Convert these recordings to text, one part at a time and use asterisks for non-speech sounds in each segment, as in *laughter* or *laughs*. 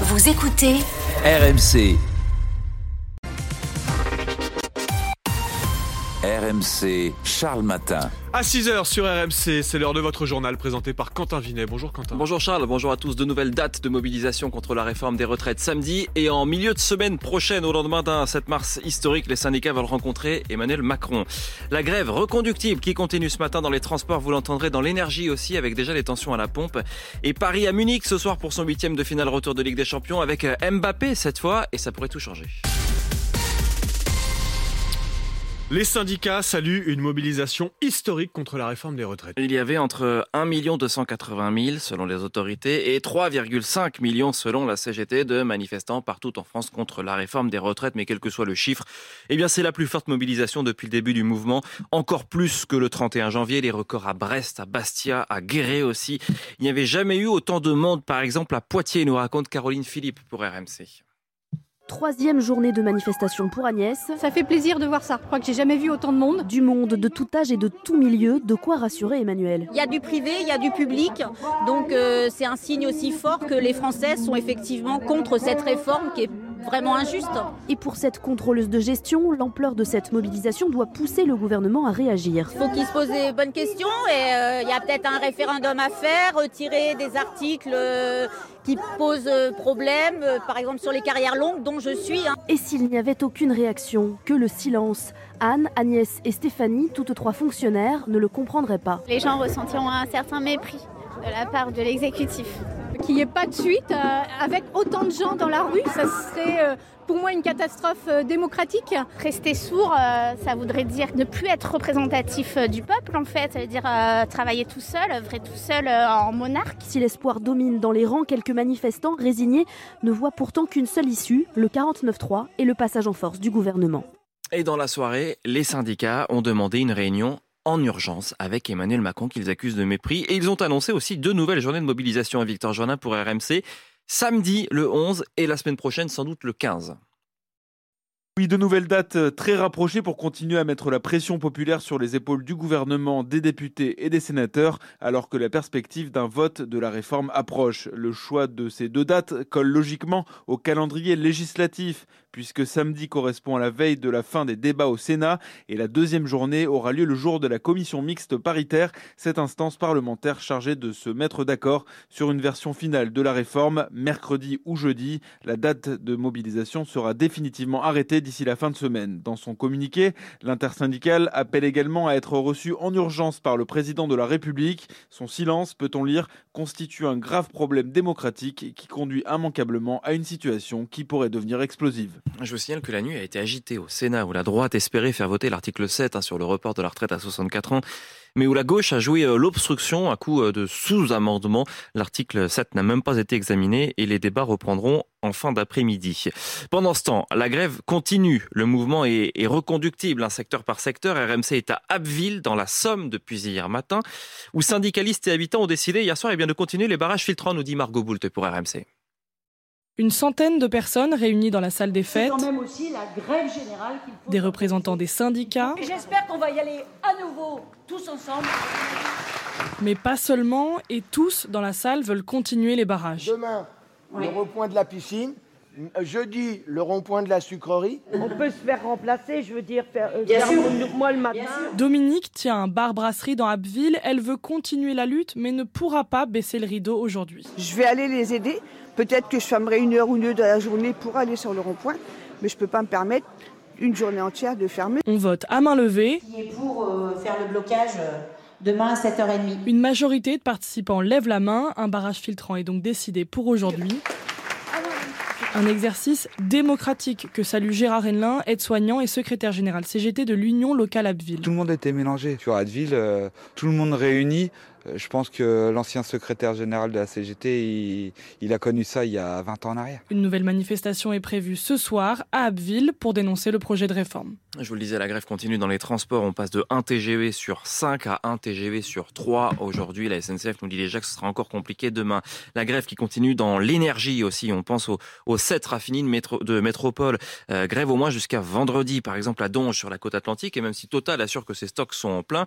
Vous écoutez RMC. RMC, Charles Matin. À 6h sur RMC, c'est l'heure de votre journal présenté par Quentin Vinet. Bonjour Quentin. Bonjour Charles, bonjour à tous. De nouvelles dates de mobilisation contre la réforme des retraites samedi et en milieu de semaine prochaine, au lendemain d'un 7 mars historique, les syndicats veulent rencontrer Emmanuel Macron. La grève reconductible qui continue ce matin dans les transports, vous l'entendrez dans l'énergie aussi, avec déjà les tensions à la pompe. Et Paris à Munich ce soir pour son huitième de finale retour de Ligue des Champions avec Mbappé cette fois, et ça pourrait tout changer. Les syndicats saluent une mobilisation historique contre la réforme des retraites. Il y avait entre 1 280 000 selon les autorités et 3,5 millions selon la CGT de manifestants partout en France contre la réforme des retraites. Mais quel que soit le chiffre, eh bien c'est la plus forte mobilisation depuis le début du mouvement. Encore plus que le 31 janvier, les records à Brest, à Bastia, à Guéret aussi. Il n'y avait jamais eu autant de monde, par exemple à Poitiers, nous raconte Caroline Philippe pour RMC. Troisième journée de manifestation pour Agnès. Ça fait plaisir de voir ça. Je crois que j'ai jamais vu autant de monde. Du monde, de tout âge et de tout milieu, de quoi rassurer Emmanuel. Il y a du privé, il y a du public, donc euh, c'est un signe aussi fort que les Français sont effectivement contre cette réforme qui est vraiment injuste. Et pour cette contrôleuse de gestion, l'ampleur de cette mobilisation doit pousser le gouvernement à réagir. Il faut qu'il se pose des bonnes questions et euh, il y a peut-être un référendum à faire, retirer des articles euh, qui posent problème, par exemple sur les carrières longues dont je suis. Hein. Et s'il n'y avait aucune réaction, que le silence Anne, Agnès et Stéphanie, toutes trois fonctionnaires, ne le comprendraient pas. Les gens ressentiront un certain mépris de la part de l'exécutif. Qu'il n'y ait pas de suite euh, avec autant de gens dans la rue, ça serait euh, pour moi une catastrophe euh, démocratique. Rester sourd, ça voudrait dire ne plus être représentatif du peuple en fait, ça veut dire travailler tout seul, œuvrer tout seul en monarque. Si l'espoir domine dans les rangs, quelques manifestants résignés ne voient pourtant qu'une seule issue, le 49-3 et le passage en force du gouvernement. Et dans la soirée, les syndicats ont demandé une réunion en urgence avec Emmanuel Macron qu'ils accusent de mépris. Et ils ont annoncé aussi deux nouvelles journées de mobilisation à Victor Joannin pour RMC, samedi le 11 et la semaine prochaine sans doute le 15. Oui, de nouvelles dates euh, très rapprochées pour continuer à mettre la pression populaire sur les épaules du gouvernement, des députés et des sénateurs, alors que la perspective d'un vote de la réforme approche. Le choix de ces deux dates colle logiquement au calendrier législatif, puisque samedi correspond à la veille de la fin des débats au Sénat et la deuxième journée aura lieu le jour de la commission mixte paritaire, cette instance parlementaire chargée de se mettre d'accord sur une version finale de la réforme mercredi ou jeudi. La date de mobilisation sera définitivement arrêtée d'ici la fin de semaine. Dans son communiqué, l'intersyndicale appelle également à être reçu en urgence par le président de la République. Son silence, peut-on lire, constitue un grave problème démocratique qui conduit immanquablement à une situation qui pourrait devenir explosive. Je vous signale que la nuit a été agitée au Sénat où la droite espérait faire voter l'article 7 hein, sur le report de la retraite à 64 ans mais où la gauche a joué euh, l'obstruction à coup euh, de sous-amendement. L'article 7 n'a même pas été examiné et les débats reprendront en fin d'après-midi. Pendant ce temps, la grève continue. Le mouvement est, reconductible, un secteur par secteur. RMC est à Abbeville, dans la Somme, depuis hier matin, où syndicalistes et habitants ont décidé hier soir eh de continuer les barrages filtrants, nous dit Margot Boult pour RMC. Une centaine de personnes réunies dans la salle des fêtes. des représentants des syndicats. J'espère qu'on va y aller à nouveau, tous ensemble. Mais pas seulement, et tous dans la salle veulent continuer les barrages. Demain, le rond-point de la piscine. Jeudi, le rond-point de la sucrerie. On peut se faire remplacer, je veux dire, faire, euh, moi le matin. Dominique tient un bar-brasserie dans Abbeville. Elle veut continuer la lutte, mais ne pourra pas baisser le rideau aujourd'hui. Je vais aller les aider Peut-être que je fermerai une heure ou deux de la journée pour aller sur le rond-point, mais je ne peux pas me permettre une journée entière de fermer. On vote à main levée. Qui est pour euh, faire le blocage euh, demain à 7h30. Une majorité de participants lève la main. Un barrage filtrant est donc décidé pour aujourd'hui. Un exercice démocratique que salue Gérard Henlin, aide-soignant et secrétaire général CGT de l'Union locale Abbeville. Tout le monde était mélangé. Sur Abbeville, euh, tout le monde réuni. Euh, je pense que l'ancien secrétaire général de la CGT, il, a connu ça il y a 20 ans en arrière. Une nouvelle manifestation est prévue ce soir à Abbeville pour dénoncer le projet de réforme. Je vous le disais, la grève continue dans les transports. On passe de 1 TGV sur 5 à 1 TGV sur 3 aujourd'hui. La SNCF nous dit déjà que ce sera encore compliqué demain. La grève qui continue dans l'énergie aussi. On pense aux, aux 7 raffineries de, métropole. Euh, grève au moins jusqu'à vendredi, par exemple à Donge sur la côte atlantique. Et même si Total assure que ses stocks sont en plein,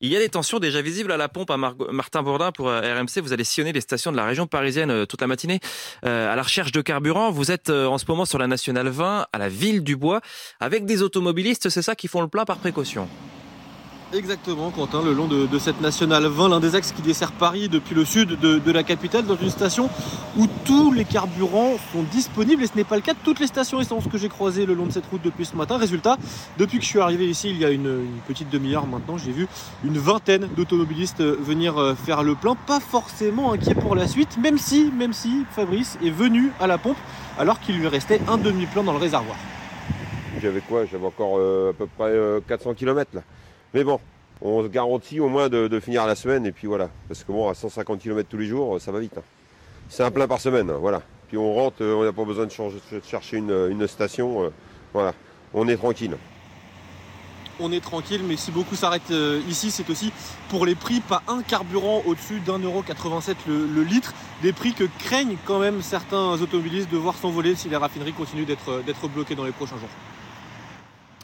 Il y a des tensions déjà visibles à la pompe à Martin Bourdin pour euh, RMC. Vous allez sillonner les stations de la région parisienne euh, toute la matinée euh, à la recherche de carburant. Vous êtes en ce moment sur la Nationale 20 à la ville du Bois avec des automobilistes, c'est ça qui font le plein par précaution. Exactement, Quentin, le long de, cette nationale 20, l'un des axes qui dessert Paris depuis le sud de, la capitale, dans une station où tous les carburants sont disponibles. Et ce n'est pas le cas de toutes les stations essence que j'ai croisées le long de cette route depuis ce matin. Résultat, depuis que je suis arrivé ici, il y a une, petite demi-heure maintenant, j'ai vu une vingtaine d'automobilistes venir euh, faire le plein. Pas forcément inquiets pour la suite, même si, même si Fabrice est venu à la pompe alors qu'il lui restait un demi-plein dans le réservoir. J'avais quoi? J'avais encore euh, à peu près 400 euh, km là. Mais bon, on se garantit au moins de, finir la semaine et puis voilà. Parce que bon, à 150 km tous les jours, ça va vite. Hein. C'est un plein par semaine, hein, voilà. Puis on rentre, on n'a pas besoin de, chercher une, station. Euh, voilà, on est tranquille. On est tranquille, mais si beaucoup s'arrêtent euh, ici, c'est aussi pour les prix, pas un carburant au-dessus d'un euro 87 le litre. Des prix que craignent quand même certains automobilistes de voir s'envoler si les raffineries continuent d'être bloquées dans les prochains jours.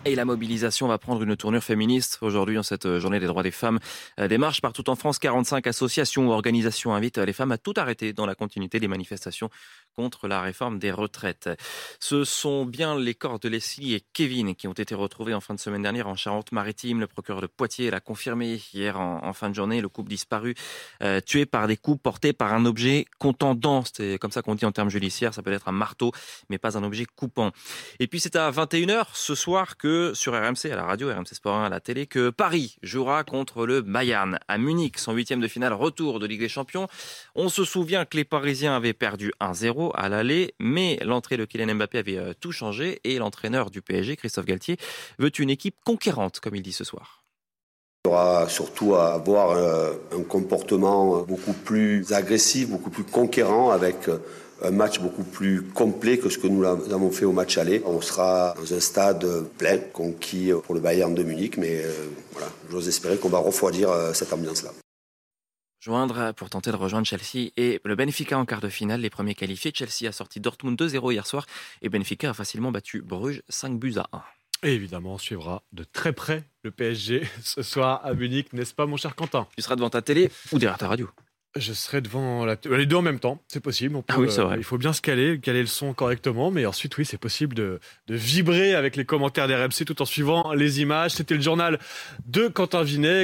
Et la mobilisation va prendre une tournure féministe aujourd'hui en cette euh, journée des droits des femmes. Euh, des marches partout en France, 45 associations ou organisations invitent les femmes à tout arrêter dans la continuité des manifestations contre la réforme des retraites. Ce sont bien les corps de Leslie et Kevin qui ont été retrouvés en fin de semaine dernière en Charente-Maritime. Le procureur de Poitiers l'a confirmé hier en, fin de journée. Le couple disparu, euh, tué par des coups portés par un objet contendant. C'est comme ça qu'on dit en termes judiciaires. Ça peut être un marteau, mais pas un objet coupant. Et puis c'est à 21h ce soir que sur RMC, à la radio, RMC Sport 1 à la télé, que Paris jouera contre le Bayern à Munich, son huitième de finale retour de Ligue des Champions. On se souvient que les Parisiens avaient perdu 1-0 à l'aller, mais l'entrée de Kylian Mbappé avait euh, tout changé et l'entraîneur du PSG, Christophe Galtier, veut une équipe conquérante, comme il dit ce soir. Il faudra surtout avoir euh, un comportement beaucoup plus agressif, beaucoup plus conquérant avec euh, un match beaucoup plus complet que ce que nous avons fait au match aller. On sera dans un stade plein, conquis pour le Bayern de Munich, mais voilà, j'ose espérer qu'on va refroidir cette ambiance-là joindre pour tenter de rejoindre Chelsea et le Benfica en quart de finale. Les premiers qualifiés, Chelsea a sorti Dortmund 2-0 hier soir et Benfica a facilement battu Bruges 5 buts à 1. Et évidemment, on suivra de très près le PSG *laughs* ce soir à Munich, n'est-ce pas mon cher Quentin? Tu seras devant ta télé ou derrière ta radio je serai devant la les deux en même temps, c'est possible. ah oui, vrai. il faut bien se caler, caler le son correctement, mais ensuite, oui, c'est possible de, de vibrer avec les commentaires des RMC tout en suivant les images. C'était le journal de Quentin Vinet.